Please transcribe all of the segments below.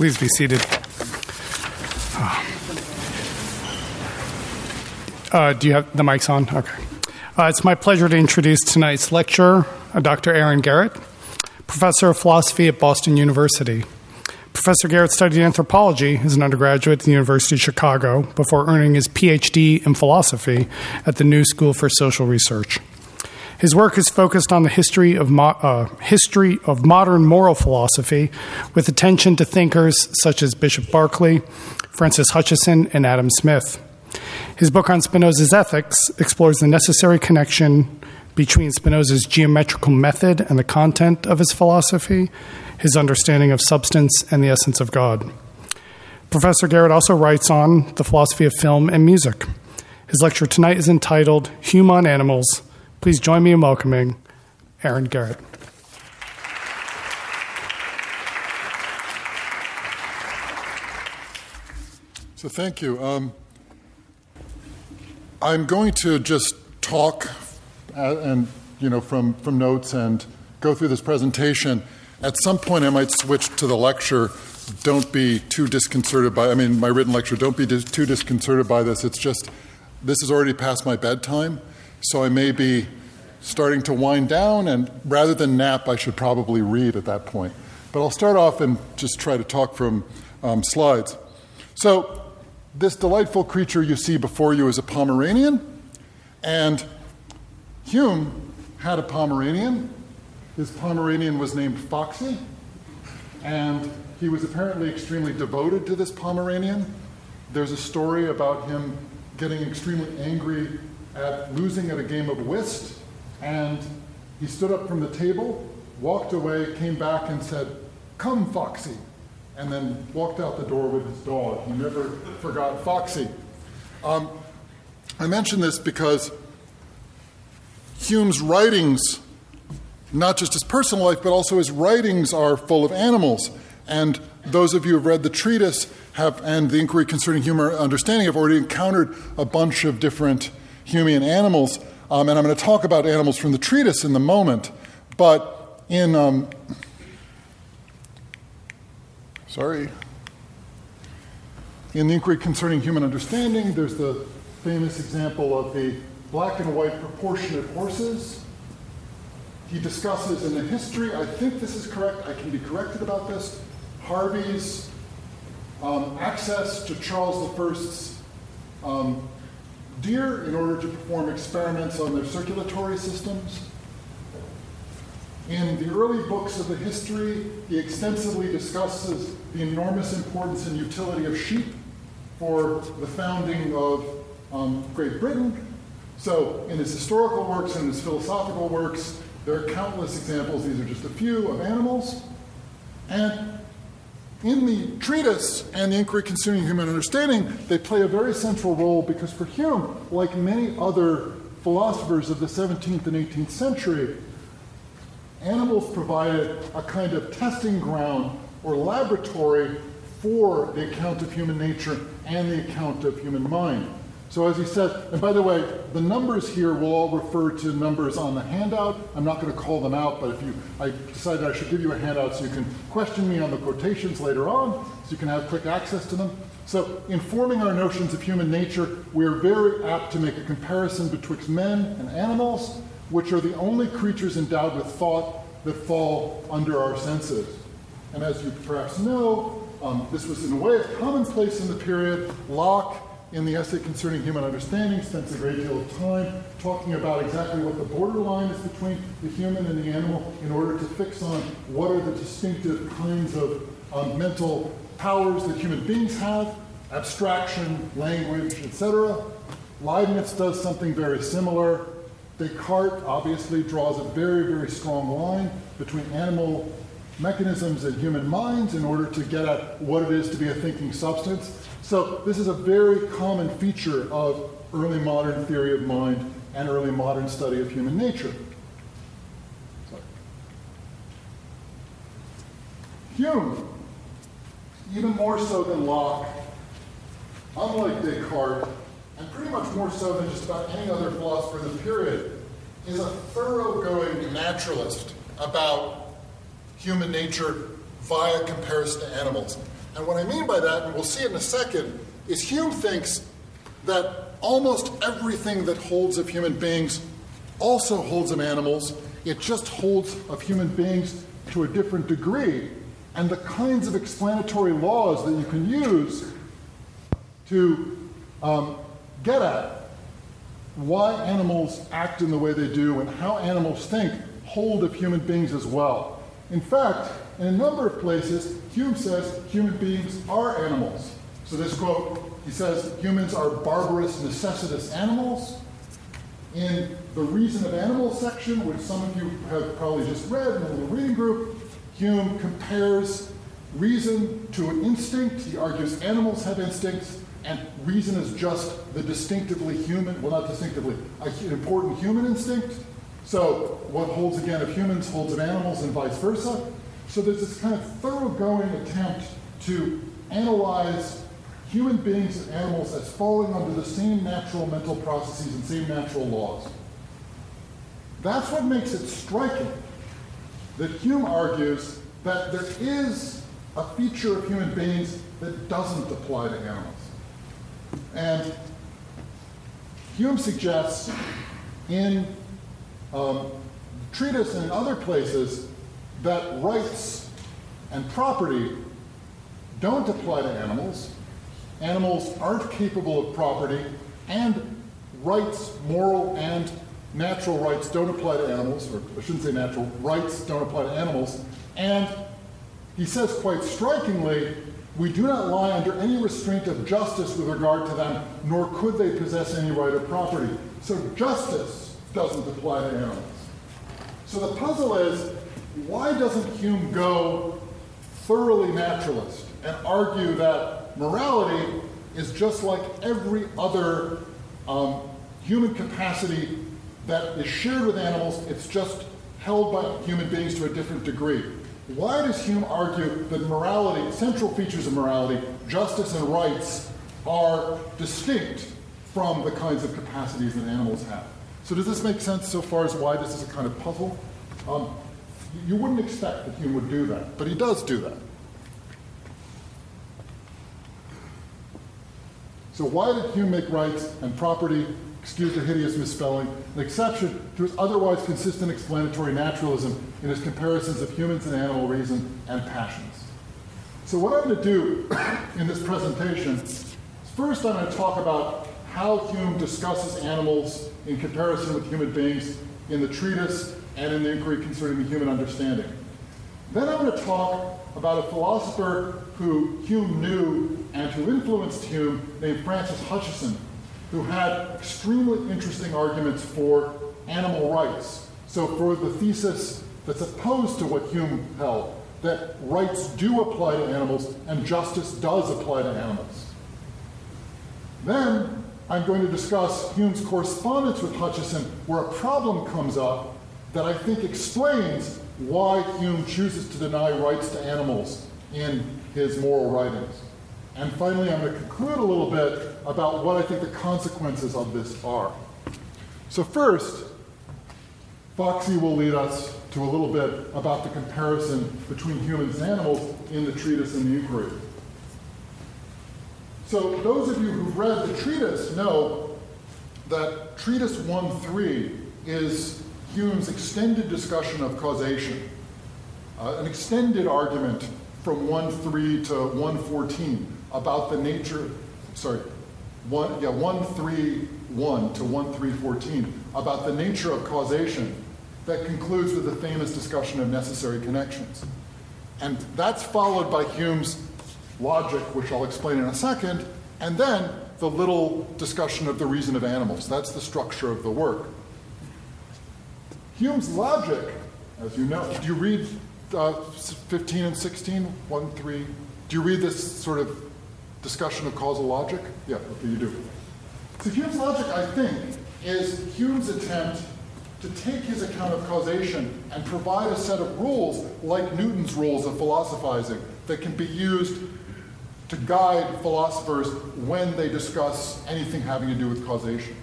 Please be seated. Uh, do you have the mics on? Okay. Uh, it's my pleasure to introduce tonight's lecturer, uh, Dr. Aaron Garrett, professor of philosophy at Boston University. Professor Garrett studied anthropology as an undergraduate at the University of Chicago before earning his PhD in philosophy at the New School for Social Research. His work is focused on the history of, mo- uh, history of modern moral philosophy, with attention to thinkers such as Bishop Berkeley, Francis Hutcheson, and Adam Smith. His book on Spinoza's ethics explores the necessary connection between Spinoza's geometrical method and the content of his philosophy, his understanding of substance, and the essence of God. Professor Garrett also writes on the philosophy of film and music. His lecture tonight is entitled Hume Animals Please join me in welcoming Aaron Garrett. So, thank you. Um, I'm going to just talk uh, and, you know, from, from notes and go through this presentation. At some point, I might switch to the lecture. Don't be too disconcerted by, I mean, my written lecture, don't be too disconcerted by this. It's just, this is already past my bedtime. So I may be starting to wind down, and rather than nap, I should probably read at that point. But I'll start off and just try to talk from um, slides. So, this delightful creature you see before you is a Pomeranian, and Hume had a Pomeranian. His Pomeranian was named Foxy, and he was apparently extremely devoted to this Pomeranian. There's a story about him getting extremely angry at losing at a game of whist, and he stood up from the table, walked away, came back, and said, Come, Foxy, and then walked out the door with his dog. He never forgot Foxy. Um, I mention this because Hume's writings, not just his personal life, but also his writings, are full of animals. And those of you who have read the treatise have, and the inquiry concerning human understanding have already encountered a bunch of different Humean animals. Um, and I'm going to talk about animals from the treatise in the moment. But in, um, sorry, in the inquiry concerning human understanding, there's the famous example of the black and white proportionate horses. He discusses in the history, I think this is correct, I can be corrected about this, Harvey's um, access to Charles I's um, deer in order to perform experiments on their circulatory systems. In the early books of the history, he extensively discusses the enormous importance and utility of sheep for the founding of um, Great Britain. So, in his historical works and his philosophical works, there are countless examples, these are just a few, of animals. And in the treatise and the inquiry concerning human understanding, they play a very central role because for Hume, like many other philosophers of the 17th and 18th century, animals provided a kind of testing ground or laboratory for the account of human nature and the account of human mind. So as he says, and by the way, the numbers here will all refer to numbers on the handout. I'm not going to call them out, but if you, I decided I should give you a handout so you can question me on the quotations later on, so you can have quick access to them. So in forming our notions of human nature, we're very apt to make a comparison betwixt men and animals, which are the only creatures endowed with thought that fall under our senses. And as you perhaps know, um, this was in a way commonplace in the period. Locke in the essay concerning human understanding, spends a great deal of time talking about exactly what the borderline is between the human and the animal in order to fix on what are the distinctive kinds of um, mental powers that human beings have, abstraction, language, etc. Leibniz does something very similar. Descartes obviously draws a very, very strong line between animal mechanisms and human minds in order to get at what it is to be a thinking substance. So, this is a very common feature of early modern theory of mind and early modern study of human nature. Sorry. Hume, even more so than Locke, unlike Descartes, and pretty much more so than just about any other philosopher of the period, is a thoroughgoing naturalist about human nature via comparison to animals. And what I mean by that, and we'll see it in a second, is Hume thinks that almost everything that holds of human beings also holds of animals. It just holds of human beings to a different degree. And the kinds of explanatory laws that you can use to um, get at why animals act in the way they do and how animals think hold of human beings as well. In fact, in a number of places, Hume says human beings are animals. So this quote, he says humans are barbarous, necessitous animals. In the Reason of Animals section, which some of you have probably just read in the reading group, Hume compares reason to an instinct. He argues animals have instincts, and reason is just the distinctively human, well, not distinctively, an important human instinct. So what holds again of humans holds of animals and vice versa. So there's this kind of thoroughgoing attempt to analyze human beings and animals as falling under the same natural mental processes and same natural laws. That's what makes it striking that Hume argues that there is a feature of human beings that doesn't apply to animals. And Hume suggests in um, treatise and in other places that rights and property don't apply to animals. Animals aren't capable of property, and rights, moral and natural rights, don't apply to animals, or I shouldn't say natural, rights don't apply to animals. And he says quite strikingly, we do not lie under any restraint of justice with regard to them, nor could they possess any right of property. So justice doesn't apply to animals. So the puzzle is why doesn't Hume go thoroughly naturalist and argue that morality is just like every other um, human capacity that is shared with animals, it's just held by human beings to a different degree? Why does Hume argue that morality, central features of morality, justice and rights, are distinct from the kinds of capacities that animals have? So, does this make sense so far as why this is a kind of puzzle? Um, you wouldn't expect that Hume would do that, but he does do that. So, why did Hume make rights and property, excuse the hideous misspelling, an exception to his otherwise consistent explanatory naturalism in his comparisons of humans and animal reason and passions? So, what I'm going to do in this presentation is first I'm going to talk about how Hume discusses animals in comparison with human beings in the treatise and in the inquiry concerning the human understanding. Then I'm going to talk about a philosopher who Hume knew and who influenced Hume named Francis Hutcheson, who had extremely interesting arguments for animal rights. So, for the thesis that's opposed to what Hume held, that rights do apply to animals and justice does apply to animals. Then I'm going to discuss Hume's correspondence with Hutcheson, where a problem comes up that I think explains why Hume chooses to deny rights to animals in his moral writings. And finally, I'm going to conclude a little bit about what I think the consequences of this are. So, first, Foxy will lead us to a little bit about the comparison between humans and animals in the treatise and the inquiry. So, those of you who've read the treatise know that Treatise 1 3 is Hume's extended discussion of causation, uh, an extended argument from 1.3 to 1.14 about the nature, sorry, one, yeah, 1.3.1 to 1.3.14 about the nature of causation that concludes with the famous discussion of necessary connections. And that's followed by Hume's logic, which I'll explain in a second, and then the little discussion of the reason of animals. That's the structure of the work. Hume's logic, as you know, do you read uh, 15 and 16, 1, 3? Do you read this sort of discussion of causal logic? Yeah, okay, you do. So Hume's logic, I think, is Hume's attempt to take his account of causation and provide a set of rules, like Newton's rules of philosophizing, that can be used to guide philosophers when they discuss anything having to do with causation.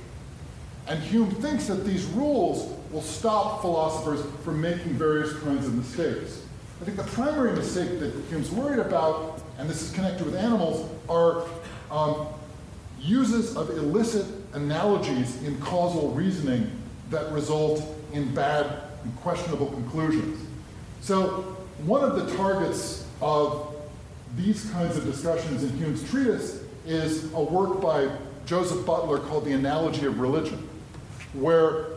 And Hume thinks that these rules will stop philosophers from making various kinds of mistakes. I think the primary mistake that Hume's worried about and this is connected with animals, are um, uses of illicit analogies in causal reasoning that result in bad and questionable conclusions. So, one of the targets of these kinds of discussions in Hume's treatise is a work by Joseph Butler called The Analogy of Religion, where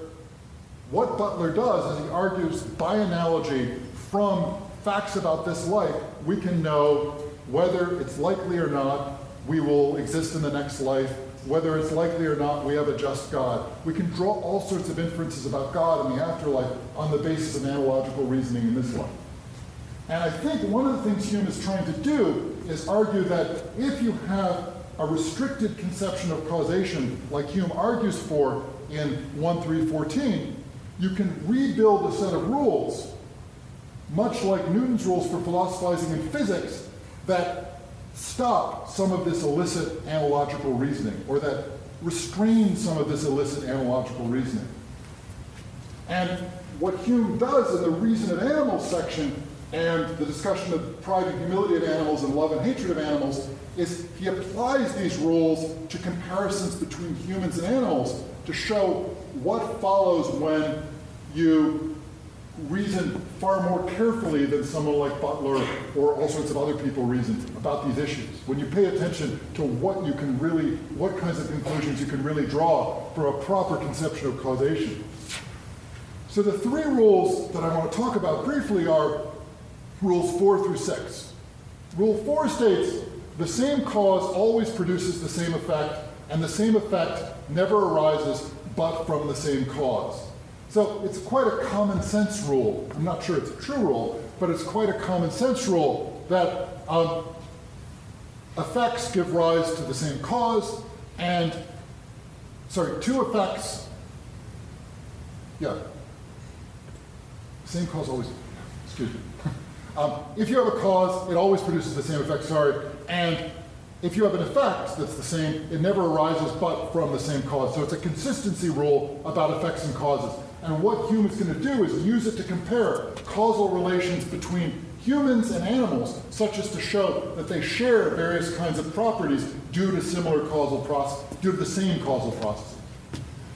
what Butler does is he argues by analogy from facts about this life, we can know whether it's likely or not we will exist in the next life, whether it's likely or not we have a just God. We can draw all sorts of inferences about God in the afterlife on the basis of analogical reasoning in this life. And I think one of the things Hume is trying to do is argue that if you have a restricted conception of causation, like Hume argues for in 1.3.14, you can rebuild a set of rules, much like Newton's rules for philosophizing in physics, that stop some of this illicit analogical reasoning, or that restrain some of this illicit analogical reasoning. And what Hume does in the reason of animals section and the discussion of pride and humility of animals and love and hatred of animals is he applies these rules to comparisons between humans and animals to show what follows when you reason far more carefully than someone like Butler or all sorts of other people reason about these issues. When you pay attention to what you can really, what kinds of conclusions you can really draw for a proper conception of causation. So the three rules that I want to talk about briefly are rules four through six. Rule four states the same cause always produces the same effect, and the same effect never arises but from the same cause. So it's quite a common sense rule. I'm not sure it's a true rule, but it's quite a common sense rule that um, effects give rise to the same cause, and sorry, two effects. Yeah. Same cause always. Excuse me. Um, if you have a cause, it always produces the same effect, sorry. And if you have an effect that's the same, it never arises but from the same cause. So it's a consistency rule about effects and causes. And what humans to do is use it to compare causal relations between humans and animals, such as to show that they share various kinds of properties due to similar causal process, due to the same causal processes.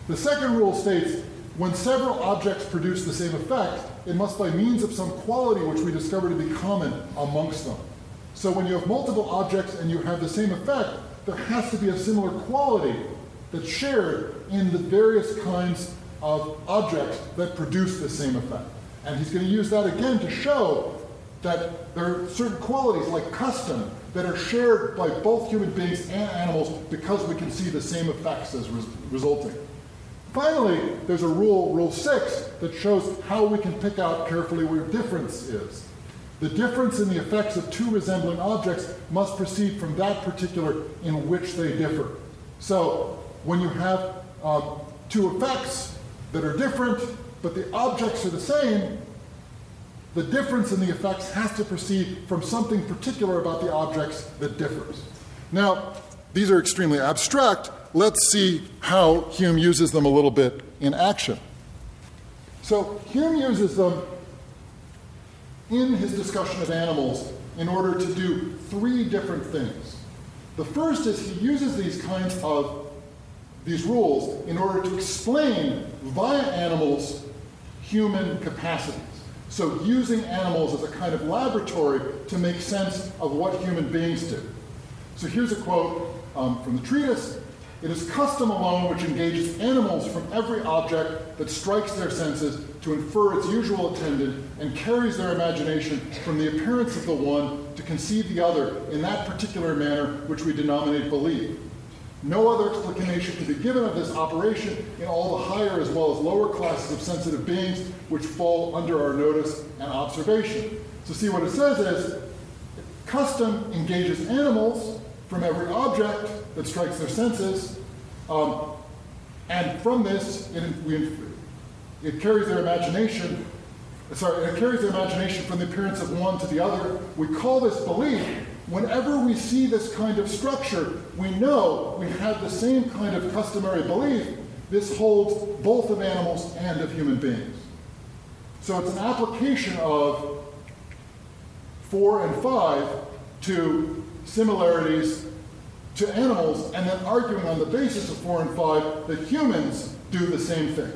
The second rule states when several objects produce the same effect, it must by means of some quality which we discover to be common amongst them. So when you have multiple objects and you have the same effect, there has to be a similar quality that's shared in the various kinds of objects that produce the same effect. And he's going to use that again to show that there are certain qualities like custom that are shared by both human beings and animals because we can see the same effects as res- resulting. Finally, there's a rule, Rule 6, that shows how we can pick out carefully where difference is. The difference in the effects of two resembling objects must proceed from that particular in which they differ. So, when you have um, two effects that are different, but the objects are the same, the difference in the effects has to proceed from something particular about the objects that differs. Now, these are extremely abstract, let's see how Hume uses them a little bit in action. So, Hume uses them in his discussion of animals in order to do three different things. The first is he uses these kinds of these rules in order to explain via animals human capacities. So, using animals as a kind of laboratory to make sense of what human beings do. So, here's a quote um, from the treatise it is custom alone which engages animals from every object that strikes their senses to infer its usual attendant and carries their imagination from the appearance of the one to conceive the other in that particular manner which we denominate belief. No other explanation can be given of this operation in all the higher as well as lower classes of sensitive beings which fall under our notice and observation. So, see what it says is custom engages animals from every object that strikes their senses. Um, and from this, it, it carries their imagination. Sorry, it carries their imagination from the appearance of one to the other. We call this belief. Whenever we see this kind of structure, we know we have the same kind of customary belief. This holds both of animals and of human beings. So it's an application of four and five to similarities to animals and then arguing on the basis of 4 and 5 that humans do the same thing.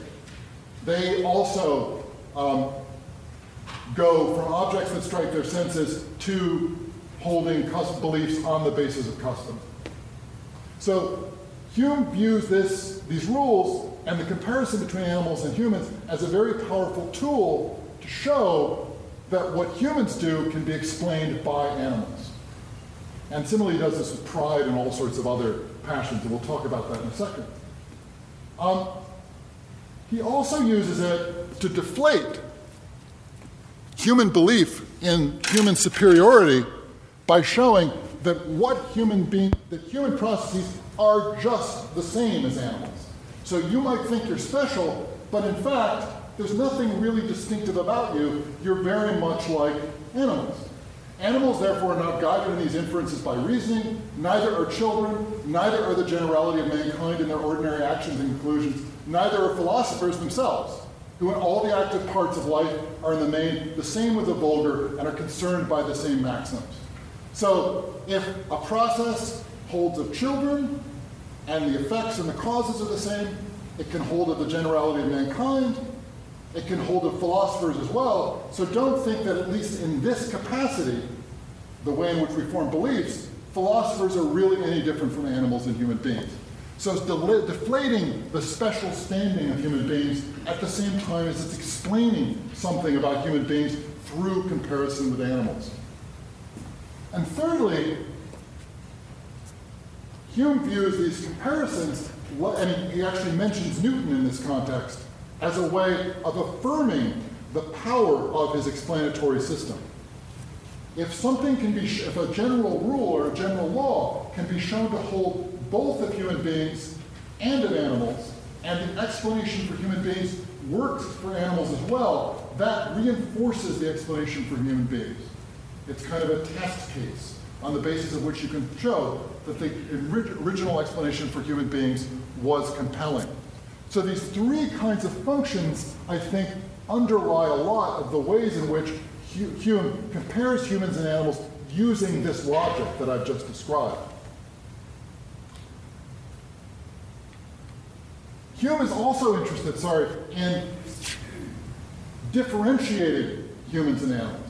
They also um, go from objects that strike their senses to holding beliefs on the basis of custom. So Hume views this, these rules and the comparison between animals and humans as a very powerful tool to show that what humans do can be explained by animals. And similarly, he does this with pride and all sorts of other passions, and we'll talk about that in a second. Um, he also uses it to deflate human belief in human superiority by showing that what human being that human processes are just the same as animals. So you might think you're special, but in fact, there's nothing really distinctive about you. You're very much like animals. Animals, therefore, are not guided in these inferences by reasoning. Neither are children. Neither are the generality of mankind in their ordinary actions and conclusions. Neither are philosophers themselves, who in all the active parts of life are in the main the same with the vulgar and are concerned by the same maxims. So, if a process holds of children and the effects and the causes are the same, it can hold of the generality of mankind, it can hold of philosophers as well. So don't think that, at least in this capacity, the way in which we form beliefs, philosophers are really any different from animals and human beings. So it's deflating the special standing of human beings at the same time as it's explaining something about human beings through comparison with animals. And thirdly, Hume views these comparisons, and he actually mentions Newton in this context, as a way of affirming the power of his explanatory system. If something can be, if a general rule or a general law can be shown to hold both of human beings and of animals, and the explanation for human beings works for animals as well, that reinforces the explanation for human beings. It's kind of a test case on the basis of which you can show that the original explanation for human beings was compelling. So these three kinds of functions, I think, underlie a lot of the ways in which Hume compares humans and animals using this logic that I've just described. Hume is also interested, sorry, in differentiating humans and animals.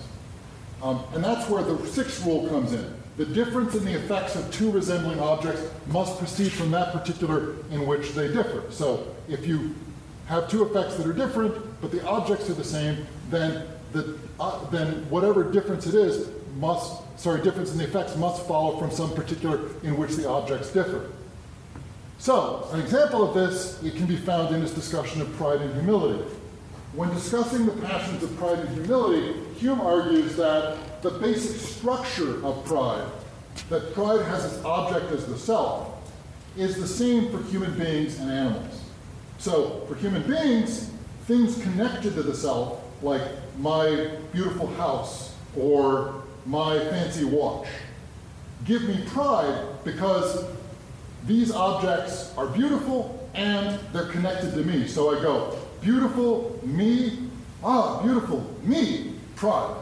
Um, and that's where the sixth rule comes in. The difference in the effects of two resembling objects must proceed from that particular in which they differ. So if you have two effects that are different, but the objects are the same, then the, uh, then whatever difference it is must, sorry, difference in the effects must follow from some particular in which the objects differ. So, an example of this, it can be found in this discussion of pride and humility. When discussing the passions of pride and humility, Hume argues that the basic structure of pride, that pride has its object as the self, is the same for human beings and animals. So, for human beings, things connected to the self, like my beautiful house or my fancy watch, give me pride because these objects are beautiful and they're connected to me. So I go, beautiful, me, ah, beautiful, me, pride.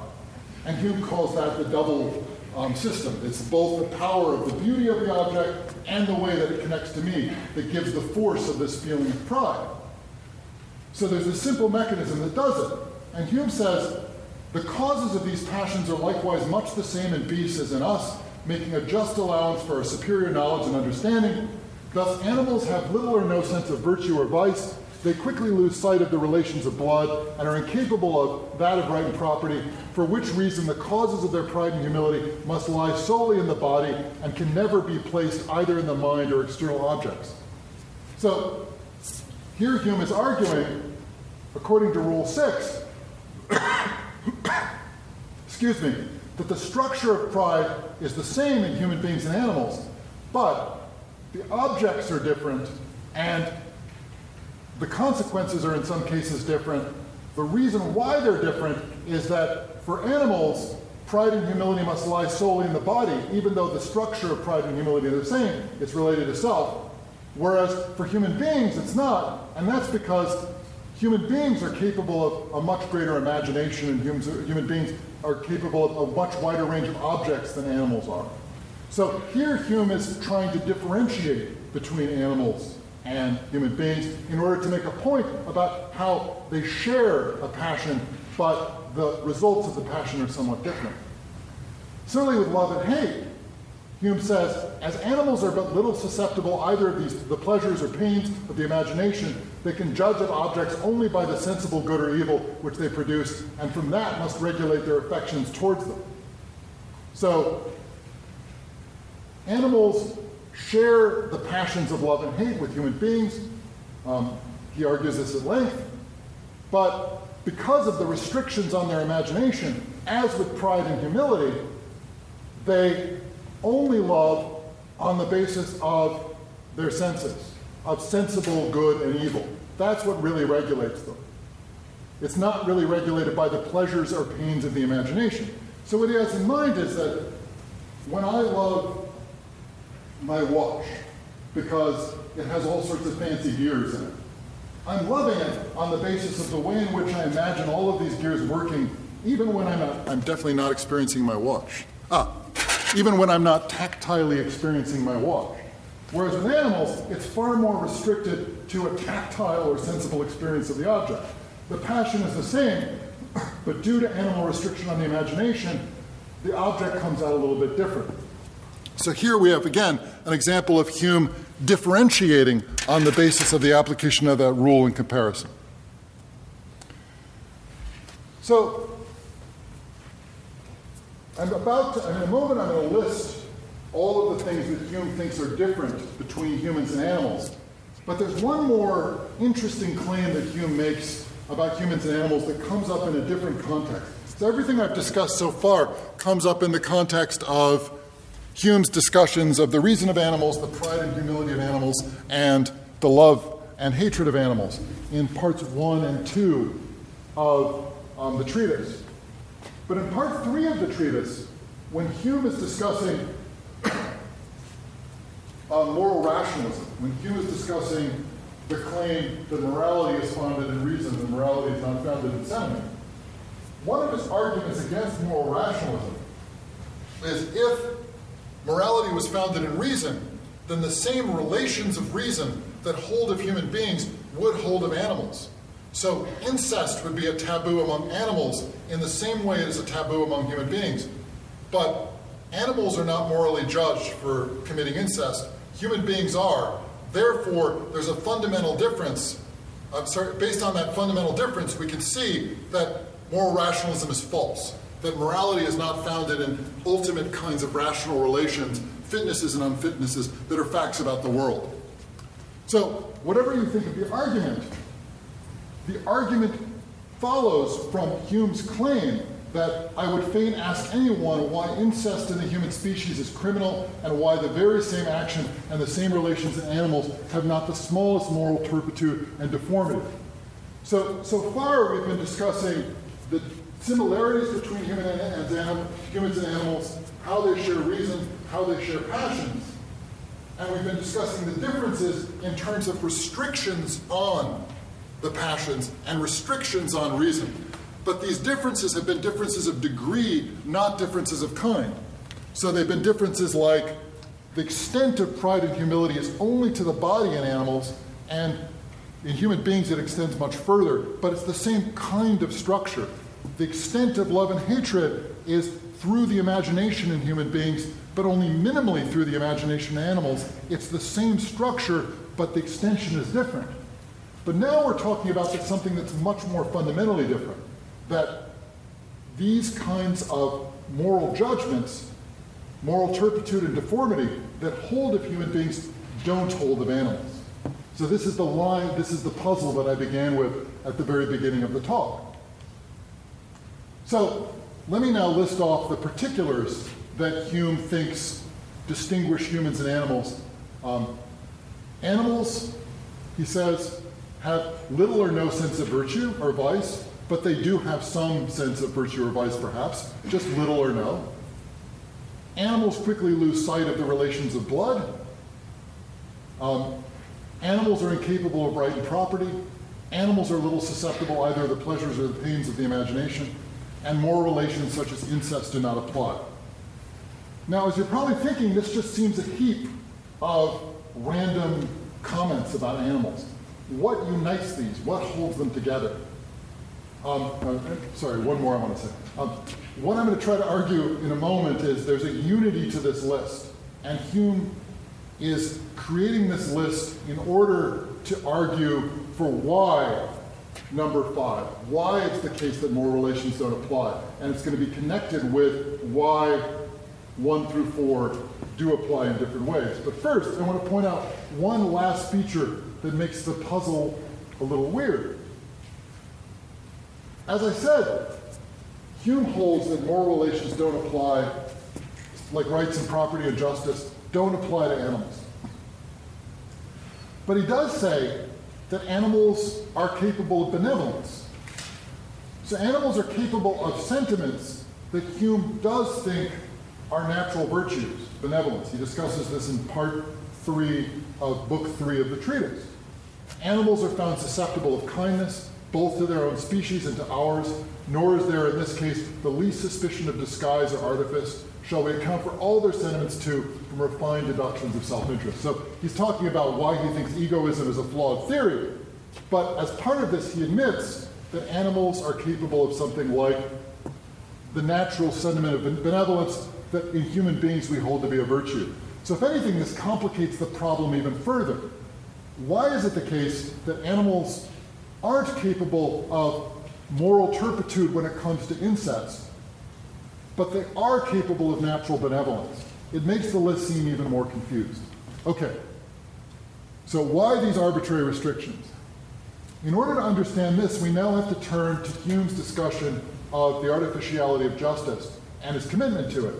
And Hume calls that the double um, system. It's both the power of the beauty of the object and the way that it connects to me that gives the force of this feeling of pride. So there's a simple mechanism that does it. And Hume says the causes of these passions are likewise much the same in beasts as in us, making a just allowance for our superior knowledge and understanding. Thus, animals have little or no sense of virtue or vice, they quickly lose sight of the relations of blood and are incapable of that of right and property, for which reason the causes of their pride and humility must lie solely in the body and can never be placed either in the mind or external objects. So, here Hume is arguing, according to Rule 6, excuse me, that the structure of pride is the same in human beings and animals, but the objects are different and the consequences are in some cases different. The reason why they're different is that for animals, pride and humility must lie solely in the body, even though the structure of pride and humility are the same, it's related to self. Whereas for human beings, it's not, and that's because human beings are capable of a much greater imagination, and humans, human beings are capable of a much wider range of objects than animals are. So here Hume is trying to differentiate between animals and human beings in order to make a point about how they share a passion, but the results of the passion are somewhat different. Similarly with love and hate, Hume says, as animals are but little susceptible either of these, the pleasures or pains of the imagination, they can judge of objects only by the sensible good or evil which they produce, and from that must regulate their affections towards them. So, animals share the passions of love and hate with human beings. Um, he argues this at length. But because of the restrictions on their imagination, as with pride and humility, they only love on the basis of their senses, of sensible good and evil. That's what really regulates them. It's not really regulated by the pleasures or pains of the imagination. So, what he has in mind is that when I love my watch because it has all sorts of fancy gears in it, I'm loving it on the basis of the way in which I imagine all of these gears working, even when I'm not, I'm definitely not experiencing my watch. Ah, even when I'm not tactilely experiencing my watch. Whereas with animals, it's far more restricted to a tactile or sensible experience of the object. The passion is the same, but due to animal restriction on the imagination, the object comes out a little bit different. So here we have, again, an example of Hume differentiating on the basis of the application of that rule in comparison. So I'm about to, in a moment, I'm going to list all of the things that Hume thinks are different between humans and animals. But there's one more interesting claim that Hume makes about humans and animals that comes up in a different context. So everything I've discussed so far comes up in the context of Hume's discussions of the reason of animals, the pride and humility of animals, and the love and hatred of animals in parts one and two of um, the treatise. But in part three of the treatise, when Hume is discussing uh, moral rationalism, when Hume is discussing the claim that morality is founded in reason and morality is not founded in sentiment, one of his arguments against moral rationalism is if morality was founded in reason, then the same relations of reason that hold of human beings would hold of animals. So incest would be a taboo among animals in the same way it is a taboo among human beings. But animals are not morally judged for committing incest. Human beings are. Therefore, there's a fundamental difference. Sorry, based on that fundamental difference, we can see that moral rationalism is false. That morality is not founded in ultimate kinds of rational relations, fitnesses and unfitnesses that are facts about the world. So, whatever you think of the argument, the argument follows from Hume's claim that I would fain ask anyone why incest in the human species is criminal and why the very same action and the same relations in animals have not the smallest moral turpitude and deformity. So, so far we've been discussing the similarities between human and, and humans and animals, how they share reason, how they share passions. And we've been discussing the differences in terms of restrictions on the passions and restrictions on reason. But these differences have been differences of degree, not differences of kind. So they've been differences like the extent of pride and humility is only to the body in animals, and in human beings it extends much further, but it's the same kind of structure. The extent of love and hatred is through the imagination in human beings, but only minimally through the imagination in animals. It's the same structure, but the extension is different. But now we're talking about something that's much more fundamentally different that these kinds of moral judgments, moral turpitude and deformity that hold of human beings don't hold of animals. So this is the line, this is the puzzle that I began with at the very beginning of the talk. So let me now list off the particulars that Hume thinks distinguish humans and animals. Um, animals, he says, have little or no sense of virtue or vice, but they do have some sense of virtue or vice, perhaps, just little or no. Animals quickly lose sight of the relations of blood. Um, animals are incapable of right and property. animals are little susceptible either to the pleasures or the pains of the imagination, and moral relations such as incest do not apply. Now, as you're probably thinking, this just seems a heap of random comments about animals. What unites these? What holds them together? Um, uh, sorry, one more I want to say. Um, what I'm going to try to argue in a moment is there's a unity to this list, and Hume is creating this list in order to argue for why number five, why it's the case that moral relations don't apply, and it's going to be connected with why one through four do apply in different ways. But first, I want to point out one last feature that makes the puzzle a little weird. As I said, Hume holds that moral relations don't apply, like rights and property and justice, don't apply to animals. But he does say that animals are capable of benevolence. So animals are capable of sentiments that Hume does think are natural virtues, benevolence. He discusses this in part three of book three of the treatise. Animals are found susceptible of kindness, both to their own species and to ours, nor is there in this case the least suspicion of disguise or artifice. Shall we account for all their sentiments too from refined deductions of self interest? So he's talking about why he thinks egoism is a flawed theory. But as part of this, he admits that animals are capable of something like the natural sentiment of benevolence that in human beings we hold to be a virtue. So, if anything, this complicates the problem even further. Why is it the case that animals aren't capable of moral turpitude when it comes to incest, but they are capable of natural benevolence? It makes the list seem even more confused. Okay, so why these arbitrary restrictions? In order to understand this, we now have to turn to Hume's discussion of the artificiality of justice and his commitment to it.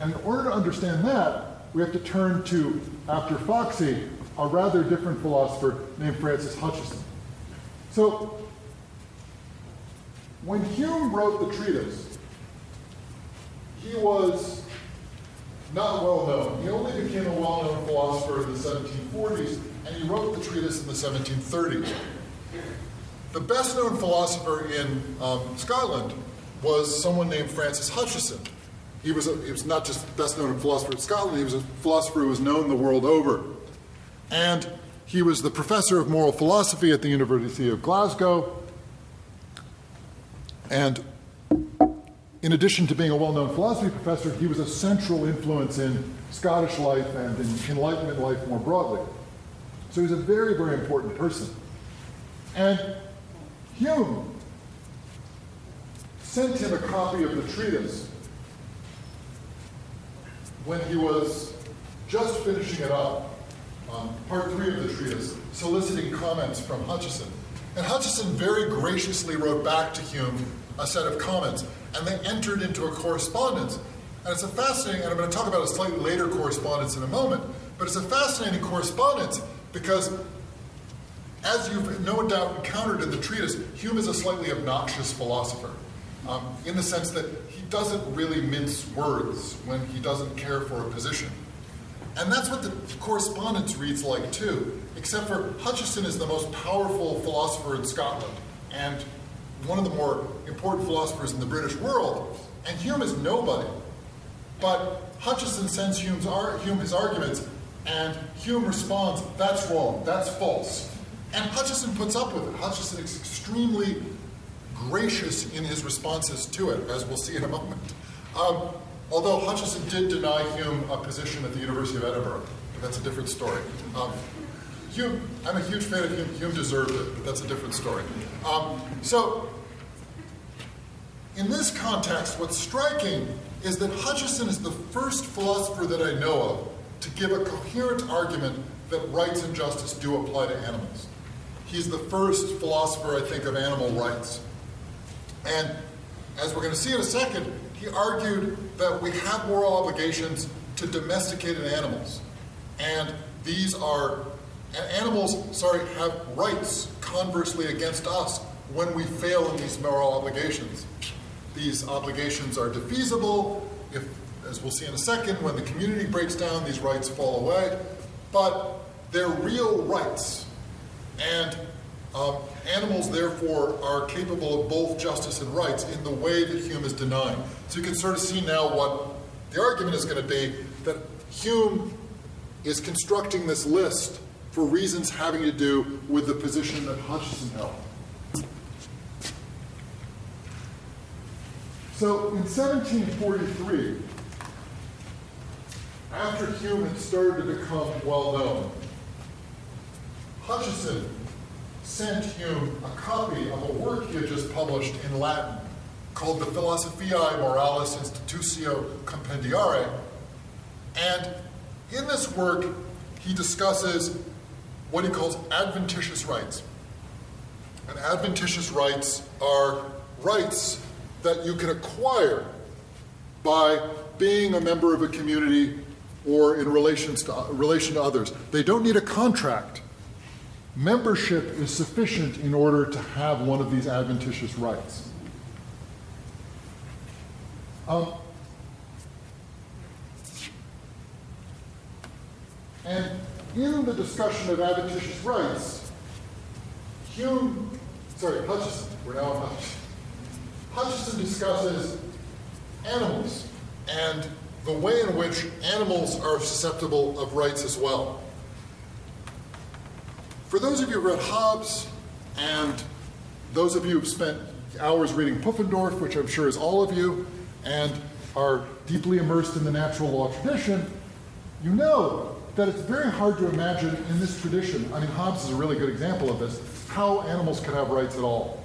And in order to understand that, we have to turn to, after Foxy, a rather different philosopher named Francis Hutcheson. So, when Hume wrote the treatise, he was not well known. He only became a well known philosopher in the 1740s, and he wrote the treatise in the 1730s. The best known philosopher in um, Scotland was someone named Francis Hutcheson. He was, a, he was not just best known philosopher in Scotland, he was a philosopher who was known the world over. And he was the professor of moral philosophy at the University of Glasgow. And in addition to being a well known philosophy professor, he was a central influence in Scottish life and in Enlightenment life more broadly. So he's a very, very important person. And Hume sent him a copy of the treatise when he was just finishing it up, um, part three of the treatise, soliciting comments from Hutcheson. And Hutcheson very graciously wrote back to Hume a set of comments, and they entered into a correspondence. And it's a fascinating, and I'm going to talk about a slightly later correspondence in a moment, but it's a fascinating correspondence because, as you've no doubt encountered in the treatise, Hume is a slightly obnoxious philosopher um, in the sense that he doesn't really mince words when he doesn't care for a position. And that's what the correspondence reads like too, except for Hutcheson is the most powerful philosopher in Scotland and one of the more important philosophers in the British world, and Hume is nobody. But Hutcheson sends Hume's ar- Hume his arguments, and Hume responds, that's wrong, that's false. And Hutcheson puts up with it. Hutcheson is extremely gracious in his responses to it, as we'll see in a moment. Um, although Hutcheson did deny Hume a position at the University of Edinburgh, but that's a different story. Um, Hume, I'm a huge fan of Hume. Hume deserved it, but that's a different story. Um, so, in this context, what's striking is that Hutcheson is the first philosopher that I know of to give a coherent argument that rights and justice do apply to animals. He's the first philosopher, I think, of animal rights. And as we're going to see in a second, he argued that we have moral obligations to domesticated animals. And these are, animals, sorry, have rights conversely against us when we fail in these moral obligations. These obligations are defeasible. If, as we'll see in a second, when the community breaks down, these rights fall away. But they're real rights. And Um, animals, therefore, are capable of both justice and rights in the way that Hume is denying. So you can sort of see now what the argument is going to be that Hume is constructing this list for reasons having to do with the position that Hutcheson held. So in 1743, after Hume had started to become well known, Hutcheson sent Hume a copy of a work he had just published in Latin called the Philosophiae Moralis Institutio Compendiaria. And in this work, he discusses what he calls adventitious rights. And adventitious rights are rights that you can acquire by being a member of a community or in relations to, relation to others. They don't need a contract. Membership is sufficient in order to have one of these adventitious rights. Um, and in the discussion of adventitious rights, Hume, sorry, Hutcheson, we're now on Hutcheson. Hutcheson discusses animals and the way in which animals are susceptible of rights as well. For those of you who read Hobbes, and those of you who've spent hours reading Pufendorf, which I'm sure is all of you, and are deeply immersed in the natural law tradition, you know that it's very hard to imagine in this tradition, I mean, Hobbes is a really good example of this, how animals can have rights at all.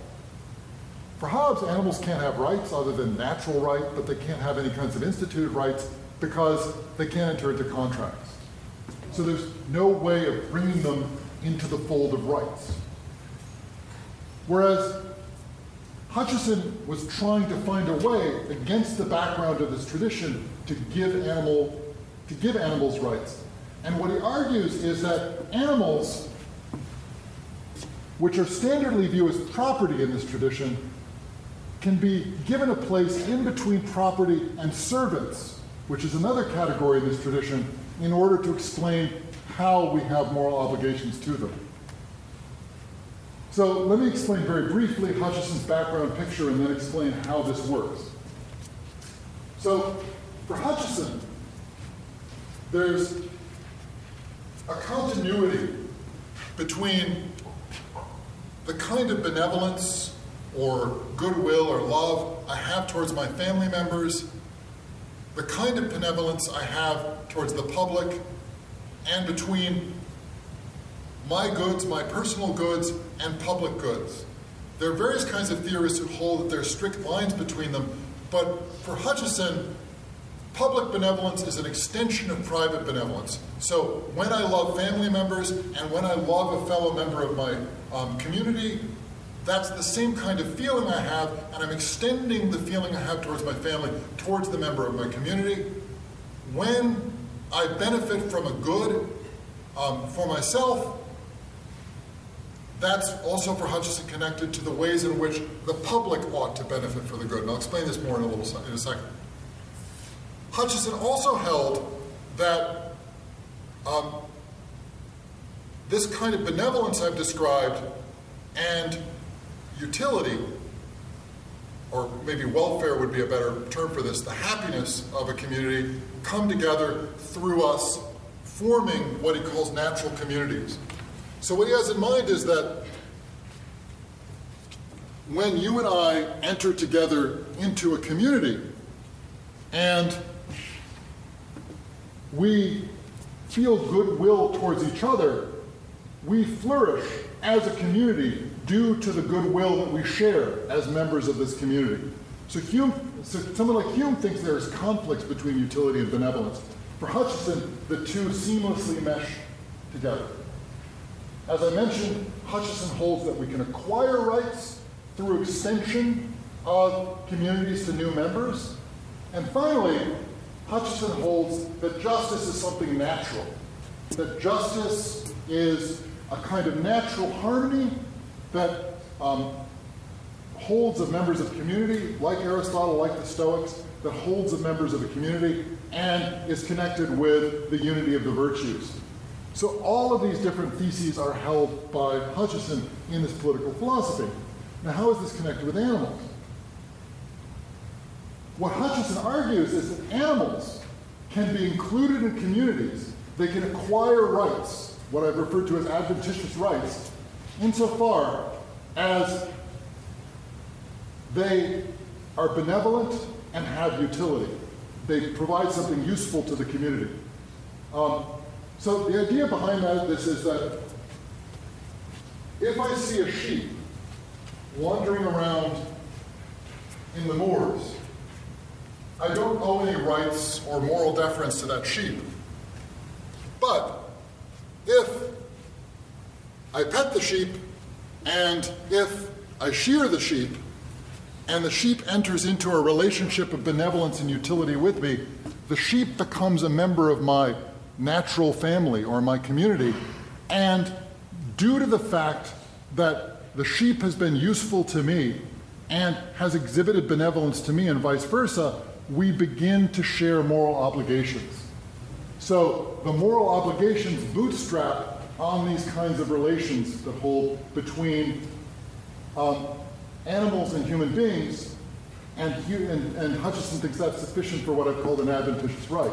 For Hobbes, animals can't have rights other than natural right, but they can't have any kinds of instituted rights because they can't enter into contracts. So there's no way of bringing them into the fold of rights. Whereas Hutcheson was trying to find a way against the background of this tradition to give animal to give animals rights. And what he argues is that animals, which are standardly viewed as property in this tradition, can be given a place in between property and servants, which is another category in this tradition, in order to explain how we have moral obligations to them. So let me explain very briefly Hutcheson's background picture and then explain how this works. So for Hutcheson, there's a continuity between the kind of benevolence or goodwill or love I have towards my family members, the kind of benevolence I have towards the public, and between my goods, my personal goods, and public goods. There are various kinds of theorists who hold that there are strict lines between them, but for Hutcheson, public benevolence is an extension of private benevolence. So when I love family members and when I love a fellow member of my um, community, that's the same kind of feeling I have, and I'm extending the feeling I have towards my family towards the member of my community. When I benefit from a good um, for myself, that's also for Hutcheson connected to the ways in which the public ought to benefit for the good. And I'll explain this more in a little in a second. Hutcheson also held that um, this kind of benevolence I've described and utility, or maybe welfare would be a better term for this, the happiness of a community come together through us forming what he calls natural communities. So, what he has in mind is that when you and I enter together into a community and we feel goodwill towards each other, we flourish as a community due to the goodwill that we share as members of this community. So, Hume, so someone like Hume thinks there is conflicts between utility and benevolence. For Hutcheson, the two seamlessly mesh together. As I mentioned, Hutcheson holds that we can acquire rights through extension of communities to new members. And finally, Hutcheson holds that justice is something natural, that justice is a kind of natural harmony that um, holds of members of community, like Aristotle, like the Stoics, that holds of members of a community and is connected with the unity of the virtues. So all of these different theses are held by Hutcheson in this political philosophy. Now, how is this connected with animals? What Hutcheson argues is that animals can be included in communities. They can acquire rights, what I've referred to as adventitious rights, insofar as they are benevolent and have utility. They provide something useful to the community. Um, so the idea behind that, this is that if I see a sheep wandering around in the moors, I don't owe any rights or moral deference to that sheep. But if I pet the sheep and if I shear the sheep and the sheep enters into a relationship of benevolence and utility with me, the sheep becomes a member of my natural family or my community. And due to the fact that the sheep has been useful to me and has exhibited benevolence to me and vice versa, we begin to share moral obligations. So the moral obligations bootstrap on these kinds of relations that hold between um, animals and human beings, and, and, and Hutcheson thinks that's sufficient for what I've called an adventitious right.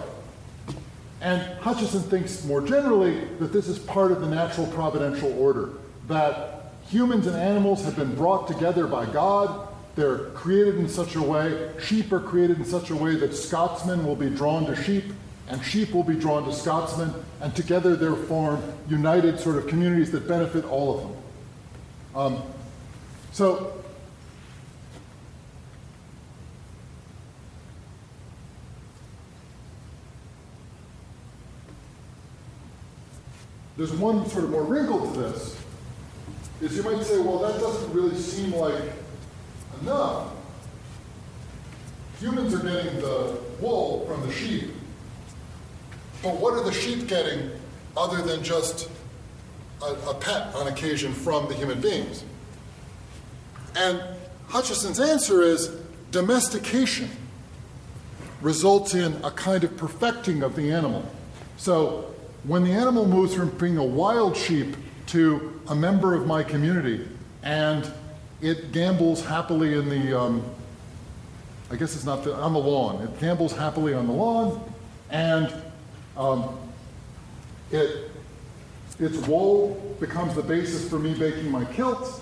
And Hutcheson thinks more generally that this is part of the natural providential order, that humans and animals have been brought together by God. They're created in such a way, sheep are created in such a way that Scotsmen will be drawn to sheep, and sheep will be drawn to Scotsmen, and together they form united sort of communities that benefit all of them. Um, so There's one sort of more wrinkle to this, is you might say, well, that doesn't really seem like enough. Humans are getting the wool from the sheep, but what are the sheep getting other than just a, a pet on occasion from the human beings? And Hutcheson's answer is domestication results in a kind of perfecting of the animal. So when the animal moves from being a wild sheep to a member of my community and it gambols happily in the, um, I guess it's not the, on the lawn. It gambols happily on the lawn and um, it, its wool becomes the basis for me baking my kilts.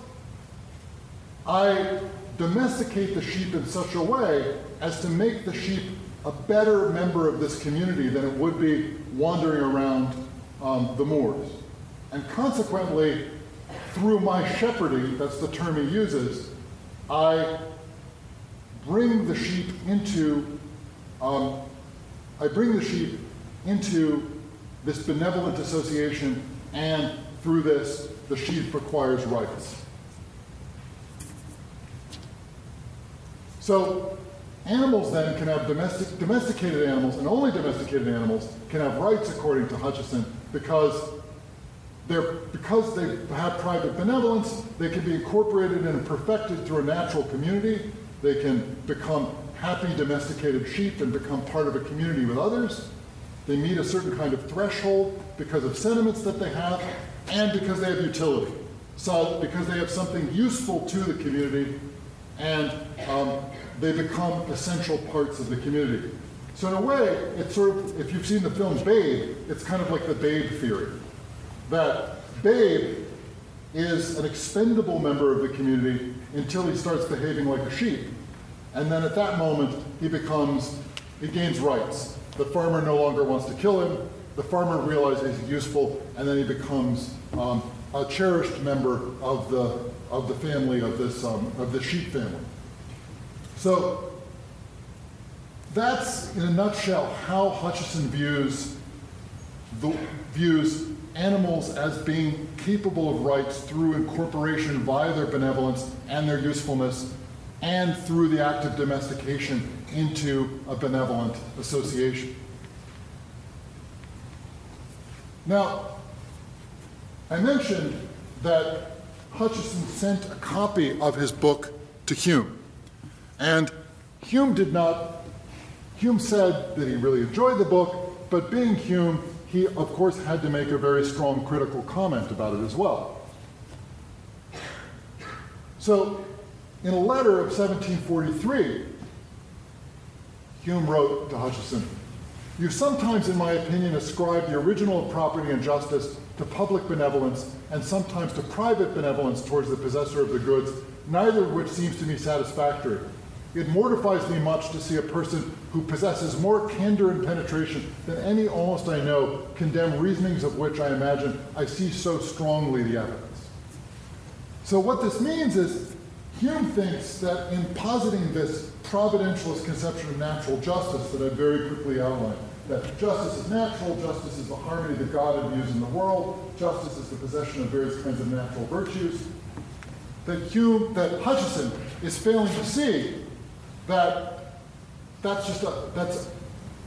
I domesticate the sheep in such a way as to make the sheep a better member of this community than it would be wandering around um, the moors. And consequently, through my shepherding, that's the term he uses, I bring the sheep into, um, I bring the sheep into this benevolent association, and through this, the sheep acquires rights. So Animals then can have domestic, domesticated animals, and only domesticated animals can have rights according to Hutcheson because they're, because they have private benevolence, they can be incorporated and perfected through a natural community. They can become happy domesticated sheep and become part of a community with others. They meet a certain kind of threshold because of sentiments that they have and because they have utility. So, because they have something useful to the community and um, they become essential parts of the community. So in a way, it's sort of, if you've seen the film Babe, it's kind of like the Babe theory. That Babe is an expendable member of the community until he starts behaving like a sheep. And then at that moment, he becomes, he gains rights. The farmer no longer wants to kill him. The farmer realizes he's useful, and then he becomes um, a cherished member of the, of the family of this, um, of the sheep family. So that's, in a nutshell, how Hutcheson views, the, views animals as being capable of rights through incorporation via their benevolence and their usefulness, and through the act of domestication into a benevolent association. Now, I mentioned that Hutcheson sent a copy of his book to Hume. And Hume did not, Hume said that he really enjoyed the book, but being Hume, he, of course, had to make a very strong critical comment about it as well. So, in a letter of 1743, Hume wrote to Hutcheson, You sometimes, in my opinion, ascribe the original of property and justice to public benevolence and sometimes to private benevolence towards the possessor of the goods, neither of which seems to me satisfactory. It mortifies me much to see a person who possesses more candor and penetration than any almost I know condemn reasonings of which I imagine I see so strongly the evidence. So, what this means is Hume thinks that in positing this providentialist conception of natural justice that I very quickly outlined, that justice is natural, justice is the harmony that God imbues in the world, justice is the possession of various kinds of natural virtues, that Hume, that Hutcheson is failing to see that that's just a, that's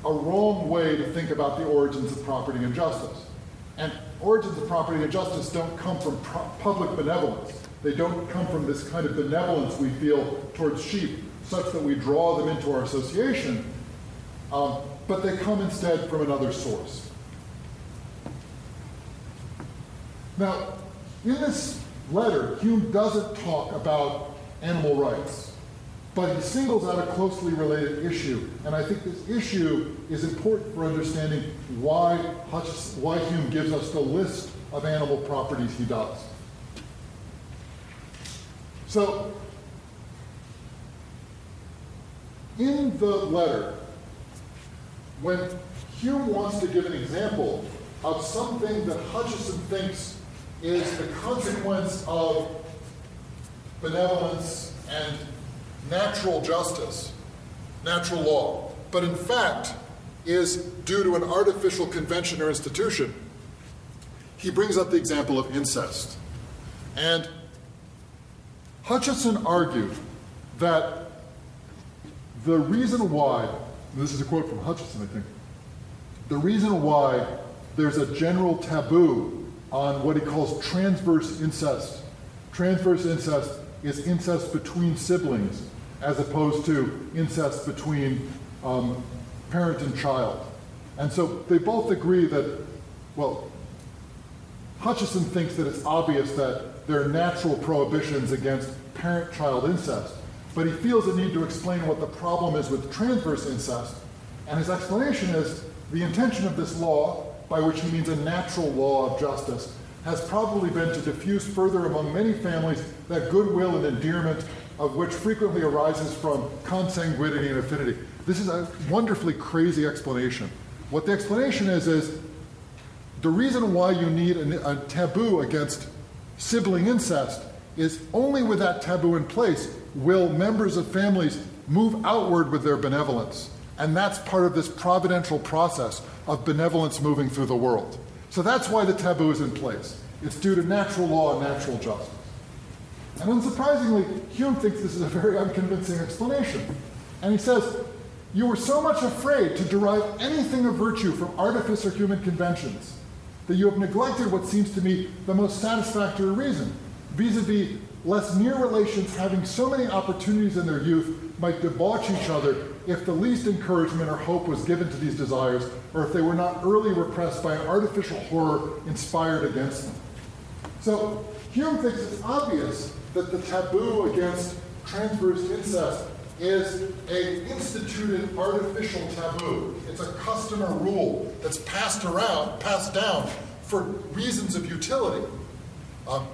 a wrong way to think about the origins of property and justice. And origins of property and justice don't come from pro- public benevolence. They don't come from this kind of benevolence we feel towards sheep, such that we draw them into our association, um, but they come instead from another source. Now, in this letter, Hume doesn't talk about animal rights. But he singles out a closely related issue, and I think this issue is important for understanding why, Hutch, why Hume gives us the list of animal properties he does. So, in the letter, when Hume wants to give an example of something that Hutcheson thinks is the consequence of benevolence and natural justice, natural law, but in fact is due to an artificial convention or institution, he brings up the example of incest. And Hutcheson argued that the reason why, this is a quote from Hutcheson, I think, the reason why there's a general taboo on what he calls transverse incest. Transverse incest is incest between siblings as opposed to incest between um, parent and child. And so they both agree that, well, Hutcheson thinks that it's obvious that there are natural prohibitions against parent child incest, but he feels a need to explain what the problem is with transverse incest. And his explanation is the intention of this law, by which he means a natural law of justice, has probably been to diffuse further among many families that goodwill and endearment of which frequently arises from consanguinity and affinity. This is a wonderfully crazy explanation. What the explanation is is the reason why you need a, a taboo against sibling incest is only with that taboo in place will members of families move outward with their benevolence. And that's part of this providential process of benevolence moving through the world. So that's why the taboo is in place. It's due to natural law and natural justice. And unsurprisingly, Hume thinks this is a very unconvincing explanation. And he says, You were so much afraid to derive anything of virtue from artifice or human conventions that you have neglected what seems to me the most satisfactory reason, vis a vis lest near relations having so many opportunities in their youth might debauch each other if the least encouragement or hope was given to these desires, or if they were not early repressed by an artificial horror inspired against them. So Hume thinks it's obvious that the taboo against transverse incest is a instituted artificial taboo. It's a custom or rule that's passed around, passed down for reasons of utility. Um,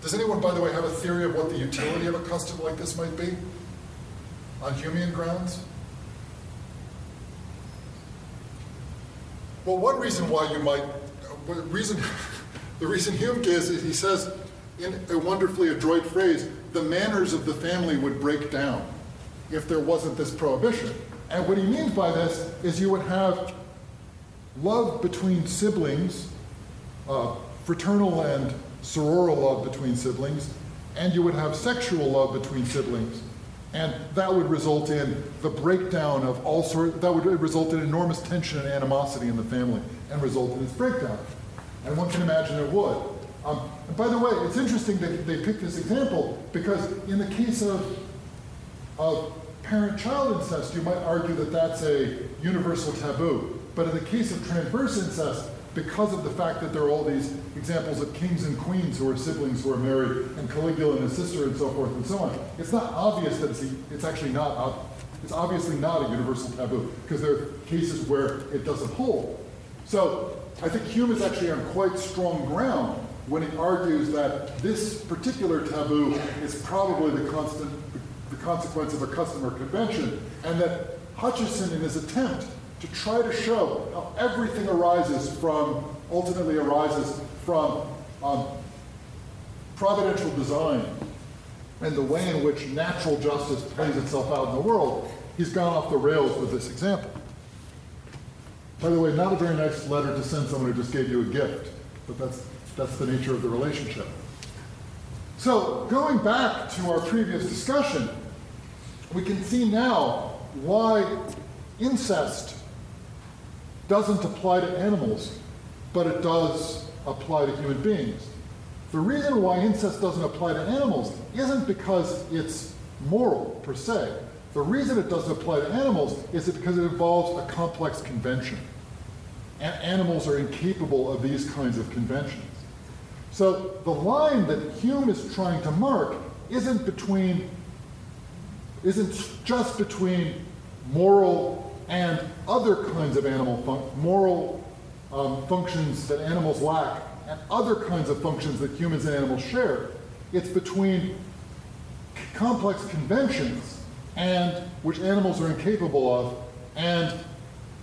does anyone, by the way, have a theory of what the utility of a custom like this might be on Humean grounds? Well, one reason why you might, reason, the reason Hume gives is he says in a wonderfully adroit phrase, the manners of the family would break down if there wasn't this prohibition. And what he means by this is you would have love between siblings, uh, fraternal and sororal love between siblings, and you would have sexual love between siblings. And that would result in the breakdown of all sorts, that would result in enormous tension and animosity in the family and result in its breakdown. And one can imagine it would. Um, by the way, it's interesting that they picked this example because in the case of, of parent-child incest, you might argue that that's a universal taboo. But in the case of transverse incest, because of the fact that there are all these examples of kings and queens who are siblings who are married, and Caligula and his sister, and so forth and so on. It's not obvious that it's, it's actually not, it's obviously not a universal taboo, because there are cases where it doesn't hold. So I think Hume is actually on quite strong ground when he argues that this particular taboo is probably the constant the consequence of a custom or convention, and that Hutcheson, in his attempt to try to show how everything arises from, ultimately arises from um, providential design and the way in which natural justice plays itself out in the world, he's gone off the rails with this example. By the way, not a very nice letter to send someone who just gave you a gift, but that's, that's the nature of the relationship. So, going back to our previous discussion, we can see now why incest doesn't apply to animals, but it does apply to human beings. The reason why incest doesn't apply to animals isn't because it's moral per se. The reason it doesn't apply to animals is because it involves a complex convention. A- animals are incapable of these kinds of conventions. So the line that Hume is trying to mark isn't between isn't just between moral and other kinds of animal fun- moral um, functions that animals lack and other kinds of functions that humans and animals share. It's between complex conventions and which animals are incapable of and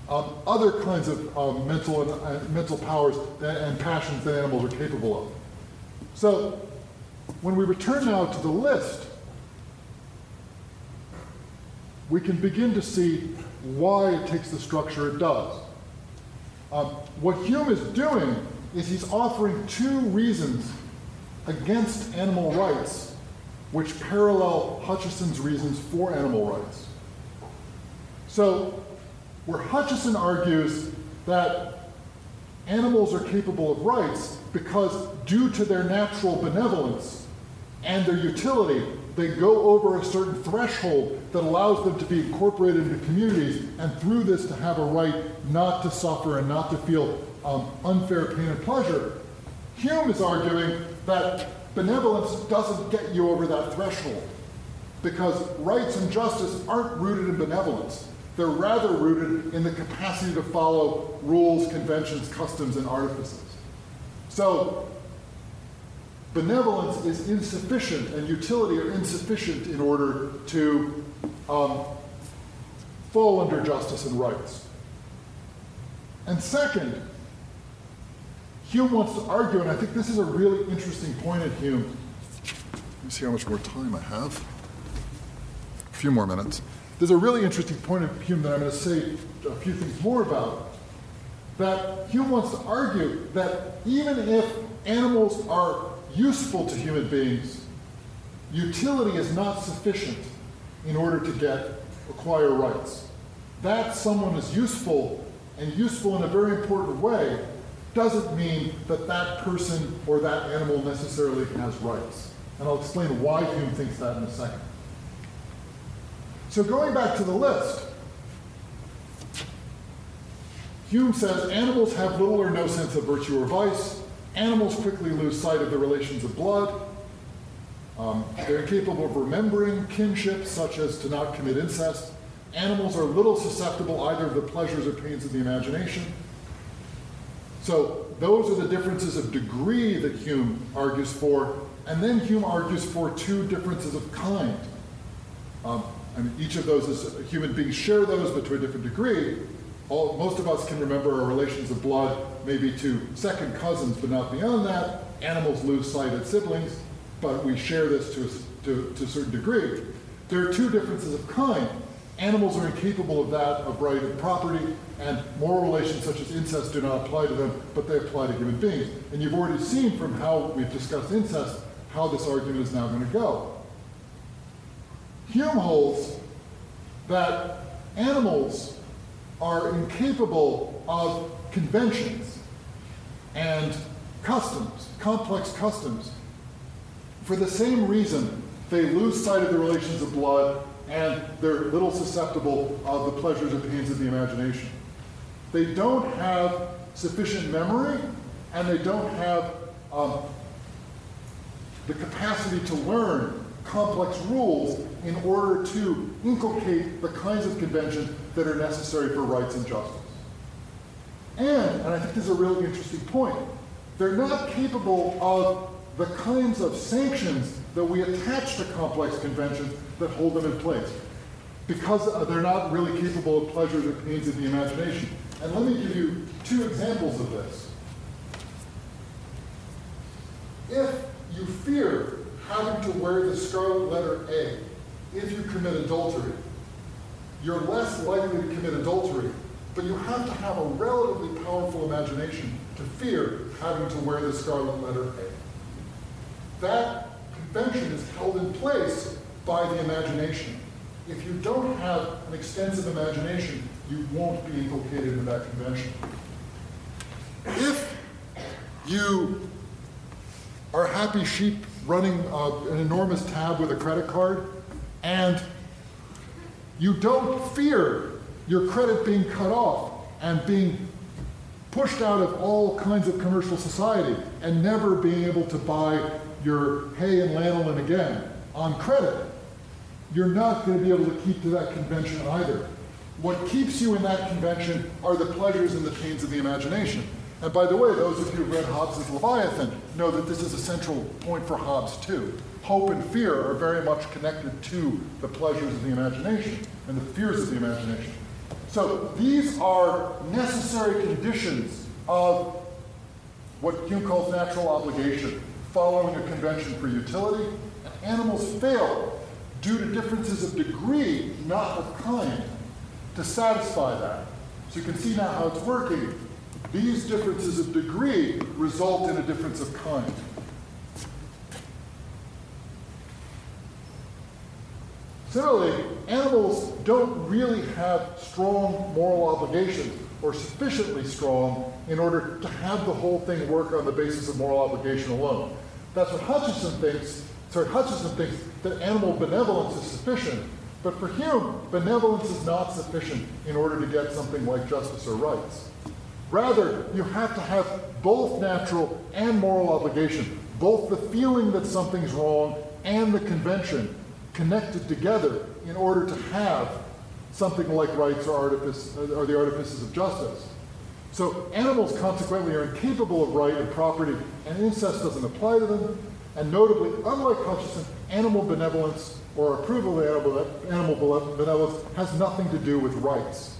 um, other kinds of um, mental and uh, mental powers that, and passions that animals are capable of. So when we return now to the list, we can begin to see why it takes the structure it does. Um, what Hume is doing is he's offering two reasons against animal rights which parallel Hutcheson's reasons for animal rights. So, where Hutcheson argues that animals are capable of rights because, due to their natural benevolence and their utility, they go over a certain threshold that allows them to be incorporated into communities, and through this to have a right not to suffer and not to feel um, unfair pain and pleasure. Hume is arguing that benevolence doesn't get you over that threshold because rights and justice aren't rooted in benevolence. They're rather rooted in the capacity to follow rules, conventions, customs, and artifices. So benevolence is insufficient and utility are insufficient in order to um, fall under justice and rights. And second, Hume wants to argue, and I think this is a really interesting point of Hume. Let me see how much more time I have. A few more minutes. There's a really interesting point of Hume that I'm going to say a few things more about. That Hume wants to argue that even if animals are useful to human beings, utility is not sufficient in order to get acquire rights. That someone is useful and useful in a very important way doesn't mean that that person or that animal necessarily has rights. And I'll explain why Hume thinks that in a second. So going back to the list, Hume says animals have little or no sense of virtue or vice. Animals quickly lose sight of the relations of blood. Um, they're incapable of remembering kinship, such as to not commit incest. Animals are little susceptible either of the pleasures or pains of the imagination. So those are the differences of degree that Hume argues for. And then Hume argues for two differences of kind. Um, and each of those is human beings share those, but to a different degree. All, most of us can remember our relations of blood, maybe to second cousins, but not beyond that. Animals lose sight of siblings, but we share this to a, to, to a certain degree. There are two differences of kind. Animals are incapable of that, of right of property, and moral relations such as incest do not apply to them, but they apply to human beings. And you've already seen from how we've discussed incest how this argument is now going to go. Hume holds that animals are incapable of conventions and customs, complex customs, for the same reason they lose sight of the relations of blood and they're little susceptible of the pleasures and pains of the imagination. They don't have sufficient memory and they don't have um, the capacity to learn complex rules in order to inculcate the kinds of conventions that are necessary for rights and justice. And, and I think this is a really interesting point, they're not capable of the kinds of sanctions that we attach to complex conventions that hold them in place. Because uh, they're not really capable of pleasures or pains of the imagination. And let me give you two examples of this. If you fear having to wear the scarlet letter A if you commit adultery, you're less likely to commit adultery, but you have to have a relatively powerful imagination to fear having to wear the scarlet letter A. That convention is held in place by the imagination. If you don't have an extensive imagination, you won't be inculcated in that convention. If you are happy sheep running uh, an enormous tab with a credit card, and you don't fear your credit being cut off and being pushed out of all kinds of commercial society and never being able to buy your hay and lanolin again on credit, you're not going to be able to keep to that convention either. What keeps you in that convention are the pleasures and the pains of the imagination. And by the way, those of you who read Hobbes' Leviathan know that this is a central point for Hobbes too. Hope and fear are very much connected to the pleasures of the imagination and the fears of the imagination. So these are necessary conditions of what Hume calls natural obligation, following a convention for utility. And animals fail due to differences of degree, not of kind, to satisfy that. So you can see now how it's working. These differences of degree result in a difference of kind. Similarly, animals don't really have strong moral obligations or sufficiently strong in order to have the whole thing work on the basis of moral obligation alone. That's what Hutcheson thinks. Sorry, Hutcheson thinks that animal benevolence is sufficient, but for Hume, benevolence is not sufficient in order to get something like justice or rights. Rather, you have to have both natural and moral obligation, both the feeling that something's wrong and the convention connected together in order to have something like rights or, artifice, or the artifices of justice. So animals consequently are incapable of right and property, and incest doesn't apply to them. And notably, unlike Hutcheson, animal benevolence or approval of animal benevolence has nothing to do with rights.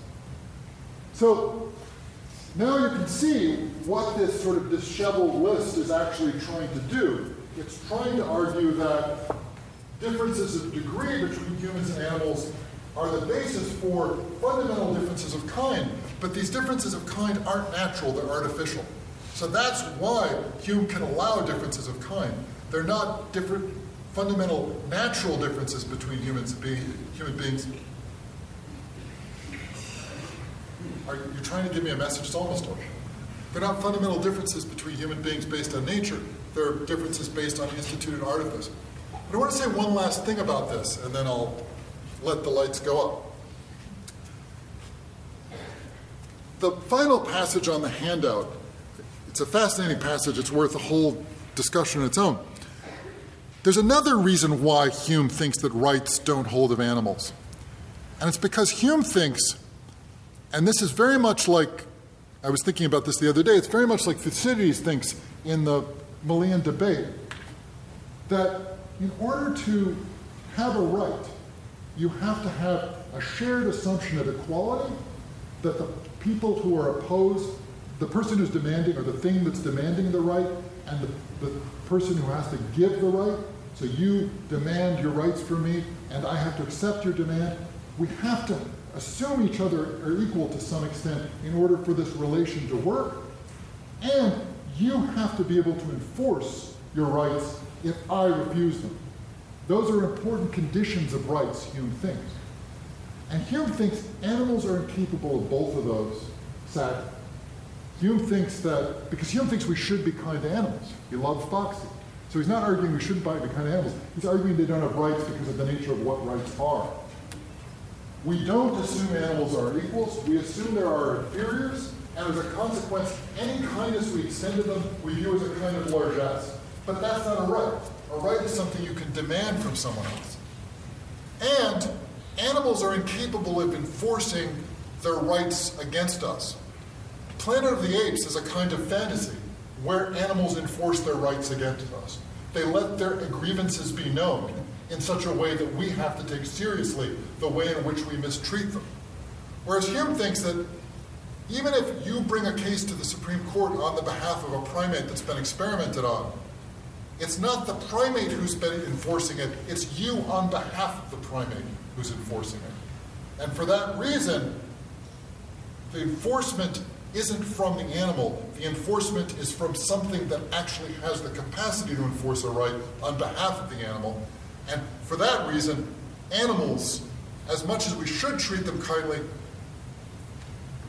So now you can see what this sort of disheveled list is actually trying to do. It's trying to argue that differences of degree between humans and animals are the basis for fundamental differences of kind, but these differences of kind aren't natural, they're artificial. So that's why Hume can allow differences of kind. They're not different fundamental natural differences between humans and be, human beings Are you trying to give me a message? It's almost over. They're not fundamental differences between human beings based on nature. They're differences based on instituted artifice. But I want to say one last thing about this, and then I'll let the lights go up. The final passage on the handout, it's a fascinating passage. It's worth a whole discussion on its own. There's another reason why Hume thinks that rights don't hold of animals. And it's because Hume thinks and this is very much like, I was thinking about this the other day, it's very much like Thucydides thinks in the Melian debate that in order to have a right, you have to have a shared assumption of equality that the people who are opposed, the person who's demanding or the thing that's demanding the right, and the, the person who has to give the right. So you demand your rights from me, and I have to accept your demand. We have to assume each other are equal to some extent in order for this relation to work. And you have to be able to enforce your rights if I refuse them. Those are important conditions of rights, Hume thinks. And Hume thinks animals are incapable of both of those, sadly. Hume thinks that, because Hume thinks we should be kind to animals. He loves Foxy. So he's not arguing we shouldn't be kind to animals. He's arguing they don't have rights because of the nature of what rights are. We don't assume animals are equals. We assume there are inferiors, and as a consequence, any kindness we extend to them, we view as a kind of largesse. But that's not a right. A right is something you can demand from someone else. And animals are incapable of enforcing their rights against us. Planet of the Apes is a kind of fantasy where animals enforce their rights against us. They let their grievances be known in such a way that we have to take seriously the way in which we mistreat them. Whereas Hume thinks that even if you bring a case to the Supreme Court on the behalf of a primate that's been experimented on, it's not the primate who's been enforcing it, it's you on behalf of the primate who's enforcing it. And for that reason, the enforcement isn't from the animal, the enforcement is from something that actually has the capacity to enforce a right on behalf of the animal. And for that reason, animals, as much as we should treat them kindly,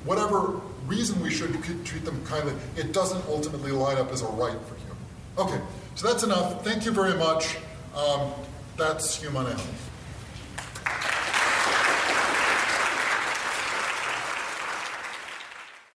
whatever reason we should treat them kindly, it doesn't ultimately line up as a right for Hume. Okay, so that's enough. Thank you very much. Um, that's on animals.